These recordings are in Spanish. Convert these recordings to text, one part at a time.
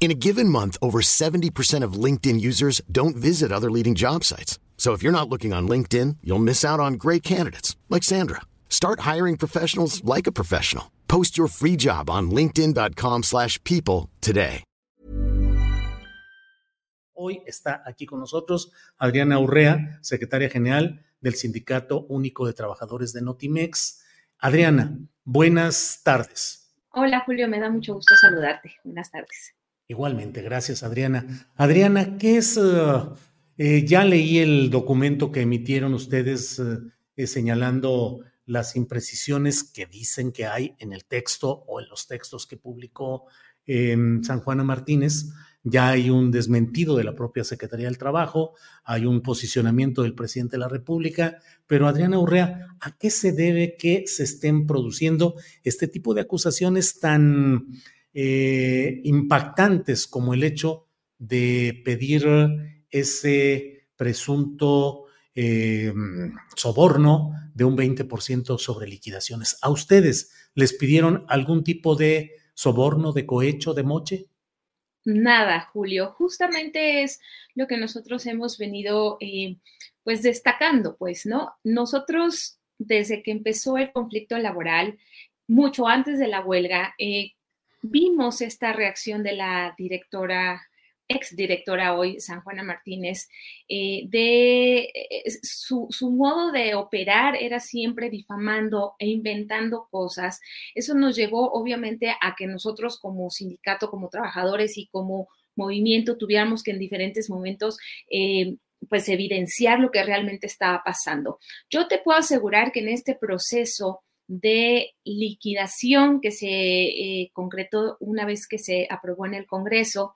In a given month, over 70% of LinkedIn users don't visit other leading job sites. So if you're not looking on LinkedIn, you'll miss out on great candidates like Sandra. Start hiring professionals like a professional. Post your free job on linkedin.com/people slash people today. Hoy está aquí con nosotros Adriana Urrea, secretaria general del Sindicato Único de Trabajadores de Notimex. Adriana, buenas tardes. Hola Julio, me da mucho gusto saludarte. Buenas tardes. Igualmente, gracias Adriana. Adriana, ¿qué es? eh, eh, ya leí el documento que emitieron ustedes eh, señalando las imprecisiones que dicen que hay en el texto o en los textos que publicó eh, San Juana Martínez. Ya hay un desmentido de la propia Secretaría del Trabajo, hay un posicionamiento del presidente de la República, pero Adriana Urrea, ¿a qué se debe que se estén produciendo este tipo de acusaciones tan eh, impactantes como el hecho de pedir ese presunto eh, soborno de un 20% sobre liquidaciones? ¿A ustedes les pidieron algún tipo de soborno, de cohecho, de moche? Nada, Julio. Justamente es lo que nosotros hemos venido eh, pues destacando, pues, ¿no? Nosotros, desde que empezó el conflicto laboral, mucho antes de la huelga, vimos esta reacción de la directora, exdirectora hoy, San Juana Martínez, eh, de eh, su, su modo de operar era siempre difamando e inventando cosas. Eso nos llevó, obviamente, a que nosotros como sindicato, como trabajadores y como movimiento tuviéramos que en diferentes momentos eh, pues evidenciar lo que realmente estaba pasando. Yo te puedo asegurar que en este proceso de liquidación que se eh, concretó una vez que se aprobó en el Congreso,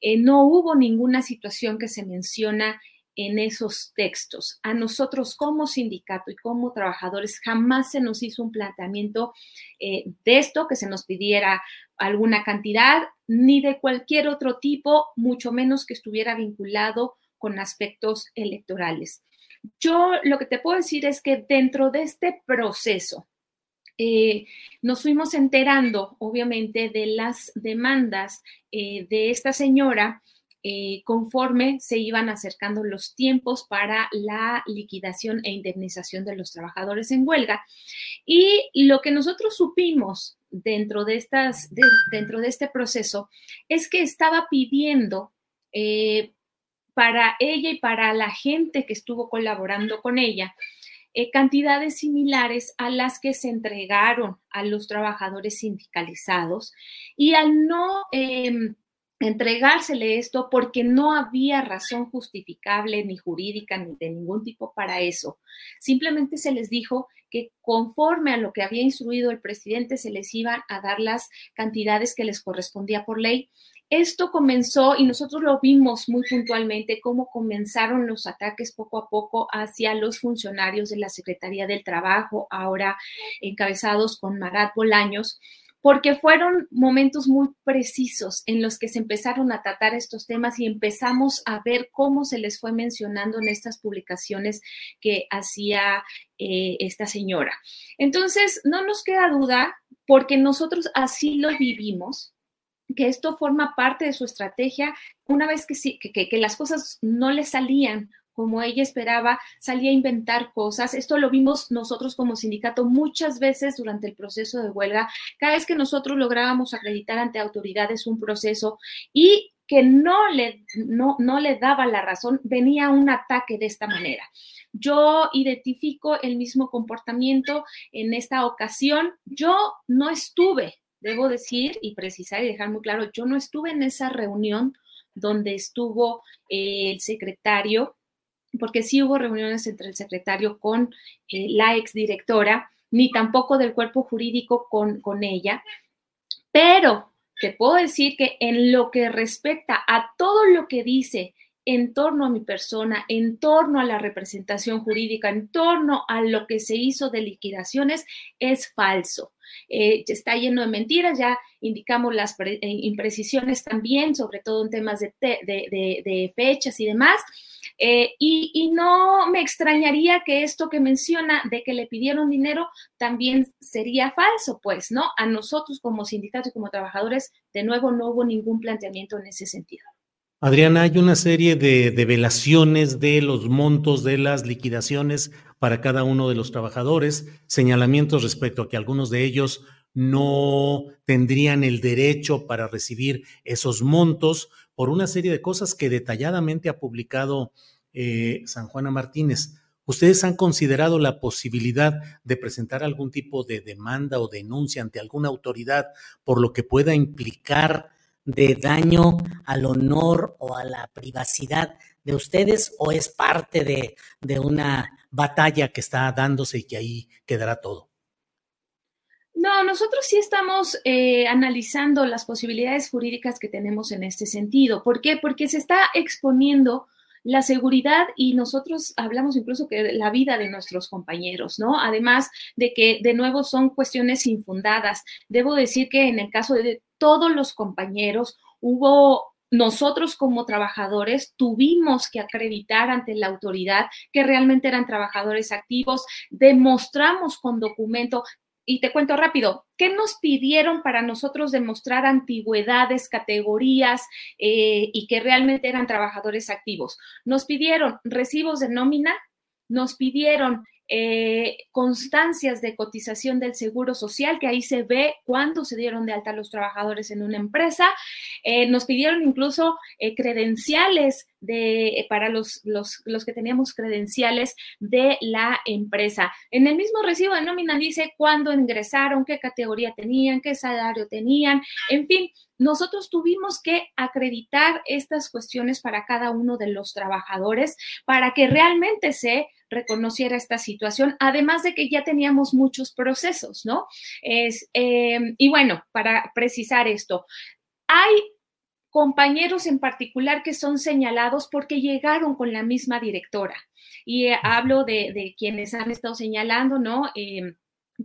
eh, no hubo ninguna situación que se menciona en esos textos. A nosotros como sindicato y como trabajadores jamás se nos hizo un planteamiento eh, de esto, que se nos pidiera alguna cantidad, ni de cualquier otro tipo, mucho menos que estuviera vinculado con aspectos electorales. Yo lo que te puedo decir es que dentro de este proceso, eh, nos fuimos enterando, obviamente, de las demandas eh, de esta señora eh, conforme se iban acercando los tiempos para la liquidación e indemnización de los trabajadores en huelga. Y lo que nosotros supimos dentro de, este proceso es que estaba pidiendo para ella y para la gente que estuvo colaborando con ella, eh, cantidades similares a las que se entregaron a los trabajadores sindicalizados y al no... Eh, entregársele esto porque no había razón justificable ni jurídica ni de ningún tipo para eso. Simplemente se les dijo que conforme a lo que había instruido el presidente se les iban a dar las cantidades que les correspondía por ley. Esto comenzó y nosotros lo vimos muy puntualmente, cómo comenzaron los ataques poco a poco hacia los funcionarios de la Secretaría del Trabajo, ahora encabezados con Marat Bolaños porque fueron momentos muy precisos en los que se empezaron a tratar estos temas y empezamos a ver cómo se les fue mencionando en estas publicaciones que hacía eh, esta señora. Entonces, no nos queda duda, porque nosotros así lo vivimos, que esto forma parte de su estrategia una vez que, sí, que, las cosas no le salían como ella esperaba, salía a inventar cosas. Esto lo vimos nosotros como sindicato muchas veces durante el proceso de huelga. Cada vez que nosotros lográbamos acreditar ante autoridades un proceso y que no le, no le daba la razón, venía un ataque de esta manera. Yo identifico el mismo comportamiento en esta ocasión. Yo no estuve, debo decir y precisar y dejar muy claro, yo no estuve en esa reunión donde estuvo eh, el secretario porque sí hubo reuniones entre el secretario con eh, la exdirectora, ni tampoco del cuerpo jurídico con, con ella, pero te puedo decir que en lo que respecta a todo lo que dice en torno a mi persona, en torno a la representación jurídica, en torno a lo que se hizo de liquidaciones, es falso. Eh, está lleno de mentiras, ya indicamos las eh, imprecisiones también, sobre todo en temas de, fechas y demás. Eh, y, no me extrañaría que esto que menciona de que le pidieron dinero también sería falso, pues, ¿no? A nosotros como sindicatos y como trabajadores, de nuevo, no hubo ningún planteamiento en ese sentido. Adriana, hay una serie de develaciones de los montos de las liquidaciones para cada uno de los trabajadores, señalamientos respecto a que algunos de ellos no tendrían el derecho para recibir esos montos por una serie de cosas que detalladamente ha publicado eh, San Juana Martínez. ¿Ustedes han considerado la posibilidad de presentar algún tipo de demanda o denuncia ante alguna autoridad por lo que pueda implicar de daño al honor o a la privacidad de ustedes o es parte de, de una batalla que está dándose y que ahí quedará todo? No, nosotros sí estamos eh, analizando las posibilidades jurídicas que tenemos en este sentido. ¿Por qué? Porque se está exponiendo la seguridad y nosotros hablamos incluso que la vida de nuestros compañeros, ¿no? Además de que de nuevo son cuestiones infundadas. Debo decir que en el caso de todos los compañeros hubo nosotros como trabajadores tuvimos que acreditar ante la autoridad que realmente eran trabajadores activos, demostramos con documento y te cuento rápido, ¿qué nos pidieron para nosotros demostrar antigüedades, categorías eh, y que realmente eran trabajadores activos? Nos pidieron recibos de nómina, nos pidieron eh, constancias de cotización del Seguro Social, que ahí se ve cuándo se dieron de alta los trabajadores en una empresa. Eh, nos pidieron incluso eh, credenciales de, para los, los, los, que teníamos credenciales de la empresa. En el mismo recibo de nómina dice cuándo ingresaron, qué categoría tenían, qué salario tenían, en fin, nosotros tuvimos que acreditar estas cuestiones para cada uno de los trabajadores para que realmente se reconociera esta situación, además de que ya teníamos muchos procesos, ¿no? Es, em, y bueno, para precisar esto, hay compañeros en particular que son señalados porque llegaron con la misma directora. Y eh, hablo de, quienes han estado señalando, ¿no? Em,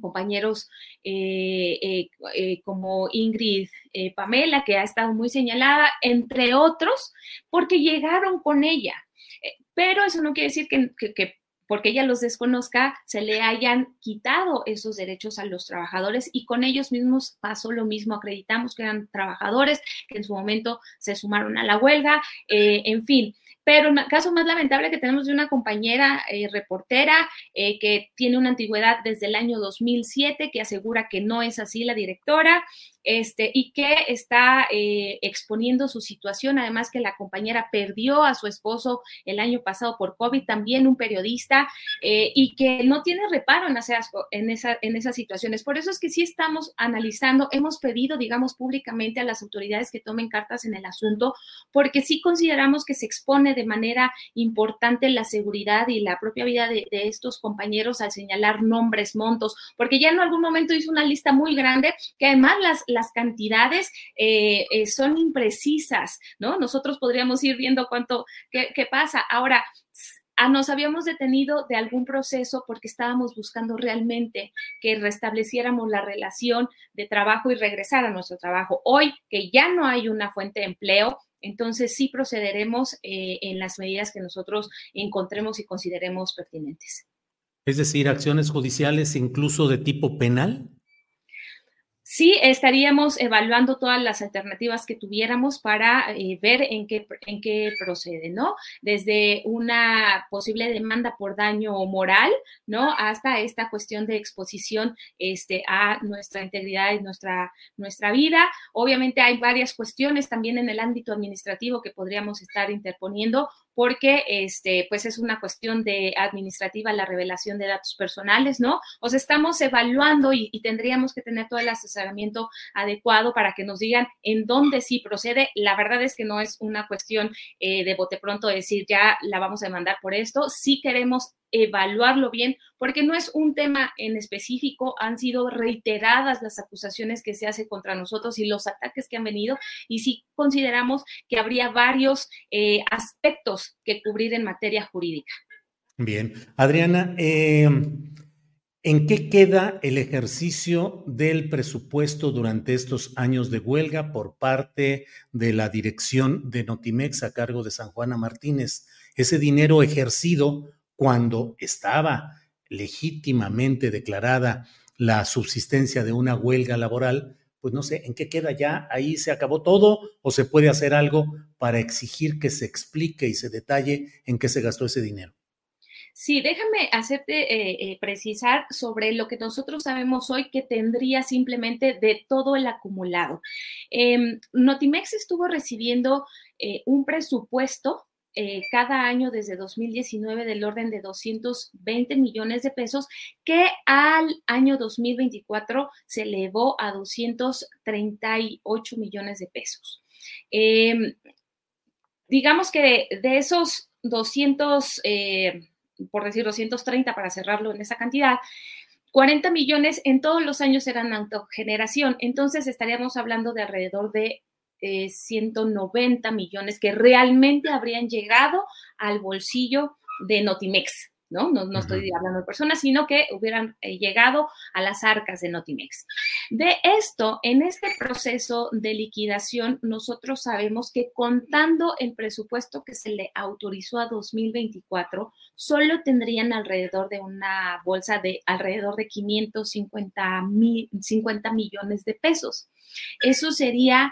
compañeros eh, eh, como Ingrid Pamela, que ha estado muy señalada, entre otros, porque llegaron con ella. pero eso no quiere decir que porque ella los desconozca, se le hayan quitado esos derechos a los trabajadores y con ellos mismos pasó lo mismo. Acreditamos que eran trabajadores que en su momento se sumaron a la huelga, eh, en fin. Pero el caso más lamentable que tenemos de una compañera eh, reportera eh, que tiene una antigüedad desde el año 2007, que asegura que no es así la directora, este, y que está eh, exponiendo su situación, además que la compañera perdió a su esposo el año pasado por COVID, también un periodista, eh, y que no tiene reparo en, hacer, en, esa, en esas situaciones. Por eso es que sí estamos analizando, hemos pedido, digamos, públicamente a las autoridades que tomen cartas en el asunto, porque sí consideramos que se expone de manera importante la seguridad y la propia vida de, de estos compañeros al señalar nombres, montos, porque ya en algún momento hizo una lista muy grande que además las, las cantidades eh, eh, son imprecisas, ¿no? Nosotros podríamos ir viendo cuánto, qué, qué pasa. Ahora, ah, nos habíamos detenido de algún proceso porque estábamos buscando realmente que restableciéramos la relación de trabajo y regresar a nuestro trabajo. Hoy que ya no hay una fuente de empleo, entonces sí procederemos eh, en las medidas que nosotros encontremos y consideremos pertinentes. Es decir, acciones judiciales incluso de tipo penal sí estaríamos evaluando todas las alternativas que tuviéramos para eh, ver en qué, en qué procede, ¿no? Desde una posible demanda por daño moral, ¿no? Hasta esta cuestión de exposición este, a nuestra integridad y nuestra, nuestra vida. Obviamente hay varias cuestiones también en el ámbito administrativo que podríamos estar interponiendo porque este, pues es una cuestión de administrativa la revelación de datos personales, ¿no? O sea, estamos evaluando y, tendríamos que tener todo el asesoramiento adecuado para que nos digan en dónde sí procede. La verdad es que no es una cuestión eh, de bote pronto decir ya la vamos a demandar por esto. Sí queremos evaluarlo bien, porque no es un tema en específico, han sido reiteradas las acusaciones que se hace contra nosotros y los ataques que han venido, y sí consideramos que habría varios eh, aspectos que cubrir en materia jurídica. Bien, Adriana, eh, ¿en qué queda el ejercicio del presupuesto durante estos años de huelga por parte de la dirección de Notimex a cargo de San Juana Martínez? Ese dinero ejercido cuando estaba legítimamente declarada la subsistencia de una huelga laboral, pues no sé, ¿en qué queda ya? ¿Ahí se acabó todo o se puede hacer algo para exigir que se explique y se detalle en qué se gastó ese dinero? Sí, déjame hacerte eh, eh, precisar sobre lo que nosotros sabemos hoy que tendría simplemente de todo el acumulado. Eh, Notimex estuvo recibiendo eh, un presupuesto eh, cada año desde 2019 del orden de 220 millones de pesos, que al año 2024 se elevó a 238 millones de pesos. Eh, digamos que de, de esos 200, eh, por decir 230 para cerrarlo en esa cantidad, 40 millones en todos los años eran autogeneración, entonces estaríamos hablando de alrededor de eh, 190 millones que realmente habrían llegado al bolsillo de Notimex. ¿no? No, no estoy hablando de personas, sino que hubieran eh, llegado a las arcas de Notimex. De esto, en este proceso de liquidación, nosotros sabemos que contando el presupuesto que se le autorizó a 2024, solo tendrían alrededor de una bolsa de alrededor de 550 mil, 50 millones de pesos. Eso sería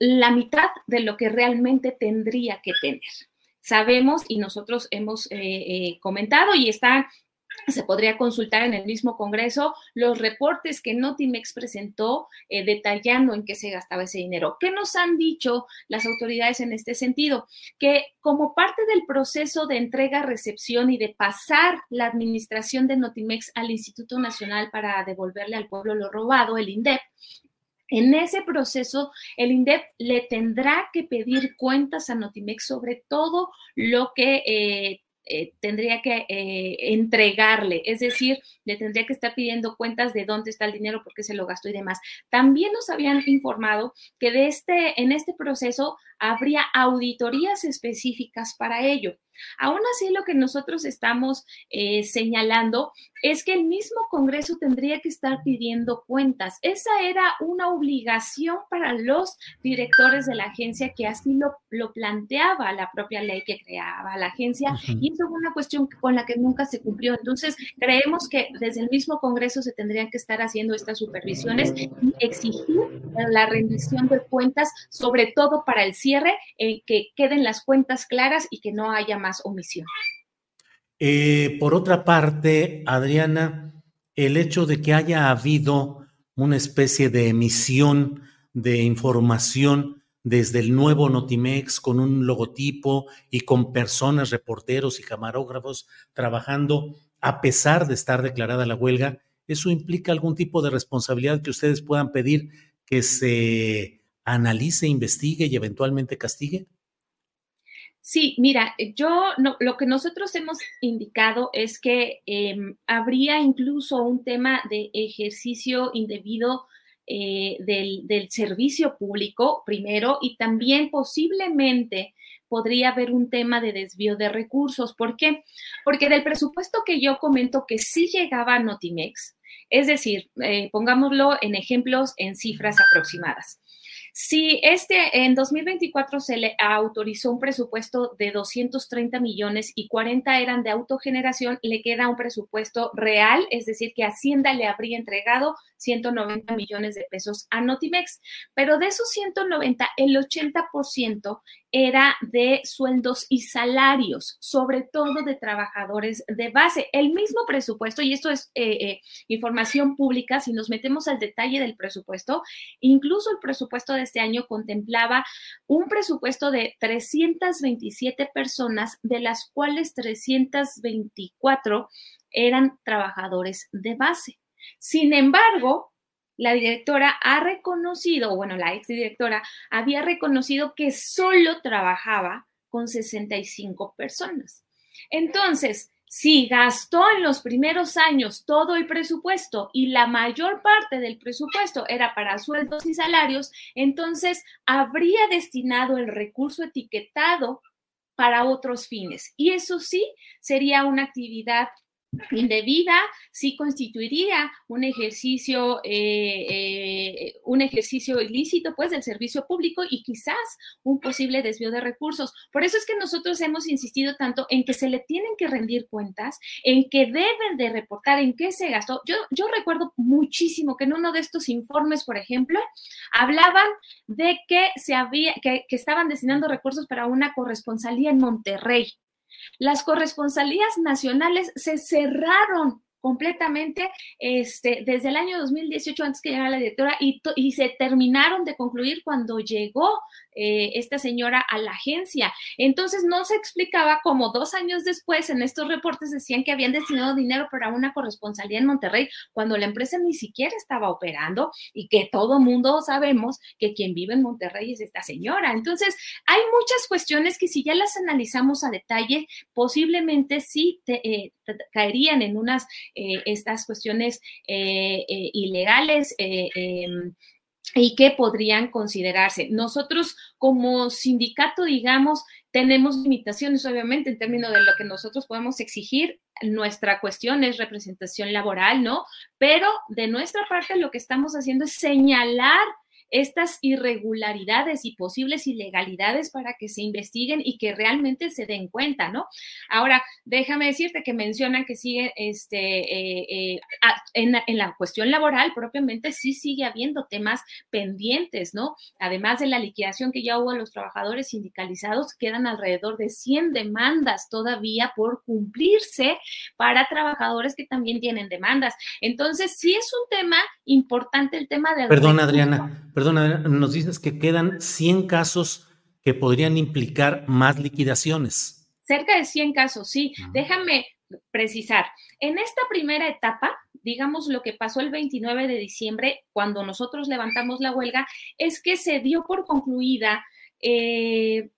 la mitad de lo que realmente tendría que tener. Sabemos y nosotros hemos eh, eh, comentado y está se podría consultar en el mismo Congreso los reportes que Notimex presentó eh, detallando en qué se gastaba ese dinero. ¿Qué nos han dicho las autoridades en este sentido? Que como parte del proceso de entrega, recepción y de pasar la administración de Notimex al Instituto Nacional para devolverle al pueblo lo robado, el INDEP, en ese proceso, el INDEP le tendrá que pedir cuentas a Notimex sobre todo lo que eh, eh, tendría que eh, entregarle, es decir, le tendría que estar pidiendo cuentas de dónde está el dinero, por qué se lo gastó y demás. También nos habían informado que de este, en este proceso habría auditorías específicas para ello. Aún así, lo que nosotros estamos eh, señalando es que el mismo Congreso tendría que estar pidiendo cuentas. Esa era una obligación para los directores de la agencia que así lo, lo planteaba la propia ley que creaba la agencia y eso fue una cuestión con la que nunca se cumplió. Entonces, creemos que desde el mismo Congreso se tendrían que estar haciendo estas supervisiones y exigir la rendición de cuentas, sobre todo para el cierre, en que queden las cuentas claras y que no haya más omisión. Eh, por otra parte, Adriana, el hecho de que haya habido una especie de emisión de información desde el nuevo Notimex con un logotipo y con personas, reporteros y camarógrafos trabajando a pesar de estar declarada la huelga, ¿eso implica algún tipo de responsabilidad que ustedes puedan pedir que se analice, investigue y eventualmente castigue? Sí, mira, yo lo que nosotros hemos indicado es que em, habría incluso un tema de ejercicio indebido eh, del, del, servicio público primero y también posiblemente podría haber un tema de desvío de recursos. ¿Por qué? Porque del presupuesto que yo comento que sí llegaba a Notimex, es decir, eh, pongámoslo en ejemplos, en cifras aproximadas. Si este en 2024 se le autorizó un presupuesto de 230 millones y 40 eran de autogeneración, le queda un presupuesto real, es decir, que Hacienda le habría entregado 190 millones de pesos a Notimex, pero de esos 190, el 80% era de sueldos y salarios, sobre todo de trabajadores de base. El mismo presupuesto, y esto es eh, eh, información pública, si nos metemos al detalle del presupuesto, incluso el presupuesto de este año contemplaba un presupuesto de 327 personas, de las cuales 324 eran trabajadores de base. Sin embargo, la directora ha reconocido, bueno, la exdirectora había reconocido que solo trabajaba con 65 personas. Entonces, si gastó en los primeros años todo el presupuesto y la mayor parte del presupuesto era para sueldos y salarios, entonces habría destinado el recurso etiquetado para otros fines. Y eso sí sería una actividad indebida sí constituiría un ejercicio, eh, eh, un ejercicio ilícito, pues, del servicio público y quizás un posible desvío de recursos. Por eso es que nosotros hemos insistido tanto en que se le tienen que rendir cuentas, en que deben de reportar en qué se gastó. Yo, yo recuerdo muchísimo que en uno de estos informes, por ejemplo, hablaban de que se había, que, que estaban destinando recursos para una corresponsalía en Monterrey. Las corresponsalías nacionales se cerraron completamente este, desde el año 2018, antes que llegara la directora, y, y se terminaron de concluir cuando llegó eh, esta señora a la agencia. Entonces no se explicaba cómo dos años después en estos reportes decían que habían destinado dinero para una corresponsalía en Monterrey, cuando la empresa ni siquiera estaba operando y que todo mundo sabemos que quien vive en Monterrey es esta señora. Entonces hay muchas cuestiones que si ya las analizamos a detalle, posiblemente sí eh, caerían en unas eh, estas cuestiones ilegales em, y que podrían considerarse. Nosotros como sindicato, digamos, tenemos limitaciones, obviamente, en términos de lo que nosotros podemos exigir. Nuestra cuestión es representación laboral, ¿no? Pero de nuestra parte lo que estamos haciendo es señalar estas irregularidades y posibles ilegalidades para que se investiguen y que realmente se den cuenta, ¿no? Ahora, déjame decirte que mencionan que sigue, este, eh, eh, en, en, la cuestión laboral propiamente sí sigue habiendo temas pendientes, ¿no? Además de la liquidación que ya hubo a los trabajadores sindicalizados, quedan alrededor de 100 demandas todavía por cumplirse para trabajadores que también tienen demandas. Entonces, sí es un tema importante el tema de... Perdón, Adriana Perdona, nos dices que quedan 100 casos que podrían implicar más liquidaciones. Cerca de 100 casos, sí. Déjame precisar. En esta primera etapa, digamos lo que pasó el 29 de diciembre, cuando nosotros levantamos la huelga, es que se dio por concluida eh,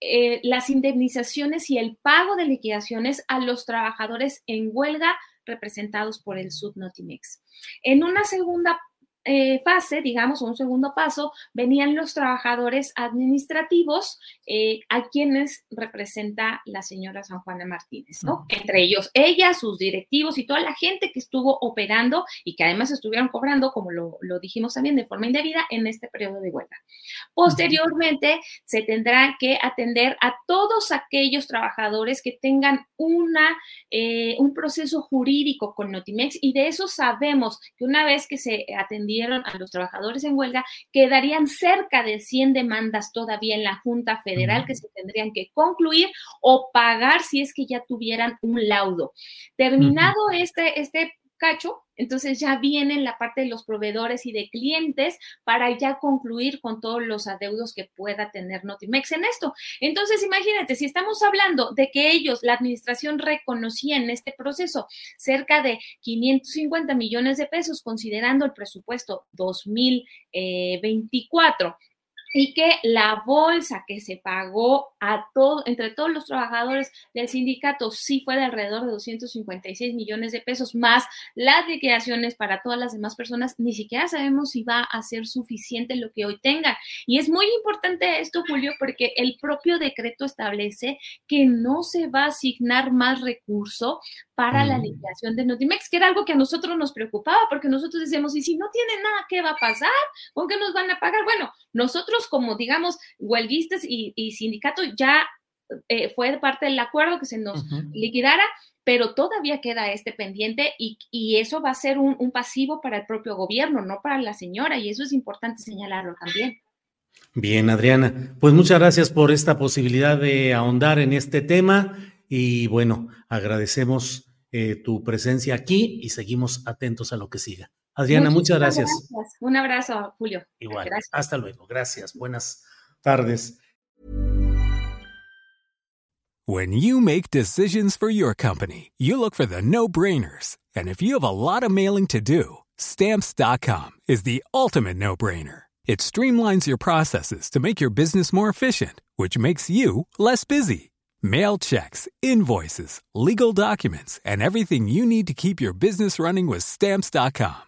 eh, las indemnizaciones y el pago de liquidaciones a los trabajadores en huelga representados por el Subnotimex. En una segunda eh, fase, digamos, un segundo paso, venían los trabajadores administrativos eh, a quienes representa la señora San Juana Martínez, ¿no? Entre ellos, ella, sus directivos y toda la gente que estuvo operando y que además estuvieron cobrando, como lo, lo dijimos también, de forma indebida en este periodo de huelga. Posteriormente, se tendrá que atender a todos aquellos trabajadores que tengan una, eh, un proceso jurídico con Notimex y de eso sabemos que una vez que se atendieron a los trabajadores en huelga, quedarían cerca de 100 demandas todavía en la Junta Federal que se tendrían que concluir o pagar si es que ya tuvieran un laudo. Terminado este, este cacho, entonces ya viene la parte de los proveedores y de clientes para ya concluir con todos los adeudos que pueda tener Notimex en esto. Entonces, imagínate, si estamos hablando de que ellos, la administración reconocía en este proceso cerca de 550 millones de pesos, considerando el presupuesto 2024 y que la bolsa que se pagó a todo, entre todos los trabajadores del sindicato sí fue de alrededor de 256 millones de pesos, más las liquidaciones para todas las demás personas, ni siquiera sabemos si va a ser suficiente lo que hoy tenga. Y es muy importante esto, Julio, porque el propio decreto establece que no se va a asignar más recurso para la liquidación de Notimex, que era algo que a nosotros nos preocupaba, porque nosotros decíamos, y si no tiene nada, ¿qué va a pasar? ¿Con qué nos van a pagar? Bueno, nosotros como, digamos, huelguistas y, y sindicato ya eh, fue parte del acuerdo que se nos liquidara, pero todavía queda este pendiente y, y eso va a ser un, un, pasivo para el propio gobierno, no para la señora, y eso es importante señalarlo también. Bien, Adriana, pues muchas gracias por esta posibilidad de ahondar en este tema y bueno, agradecemos eh, tu presencia aquí y seguimos atentos a lo que siga. Adriana, muchas gracias. gracias. Un abrazo, Julio. Igual. Gracias. Hasta luego. Gracias. Buenas tardes. When you make decisions for your company, you look for the no-brainers. And if you have a lot of mailing to do, stamps.com is the ultimate no-brainer. It streamlines your processes to make your business more efficient, which makes you less busy. Mail checks, invoices, legal documents, and everything you need to keep your business running with Stamps.com.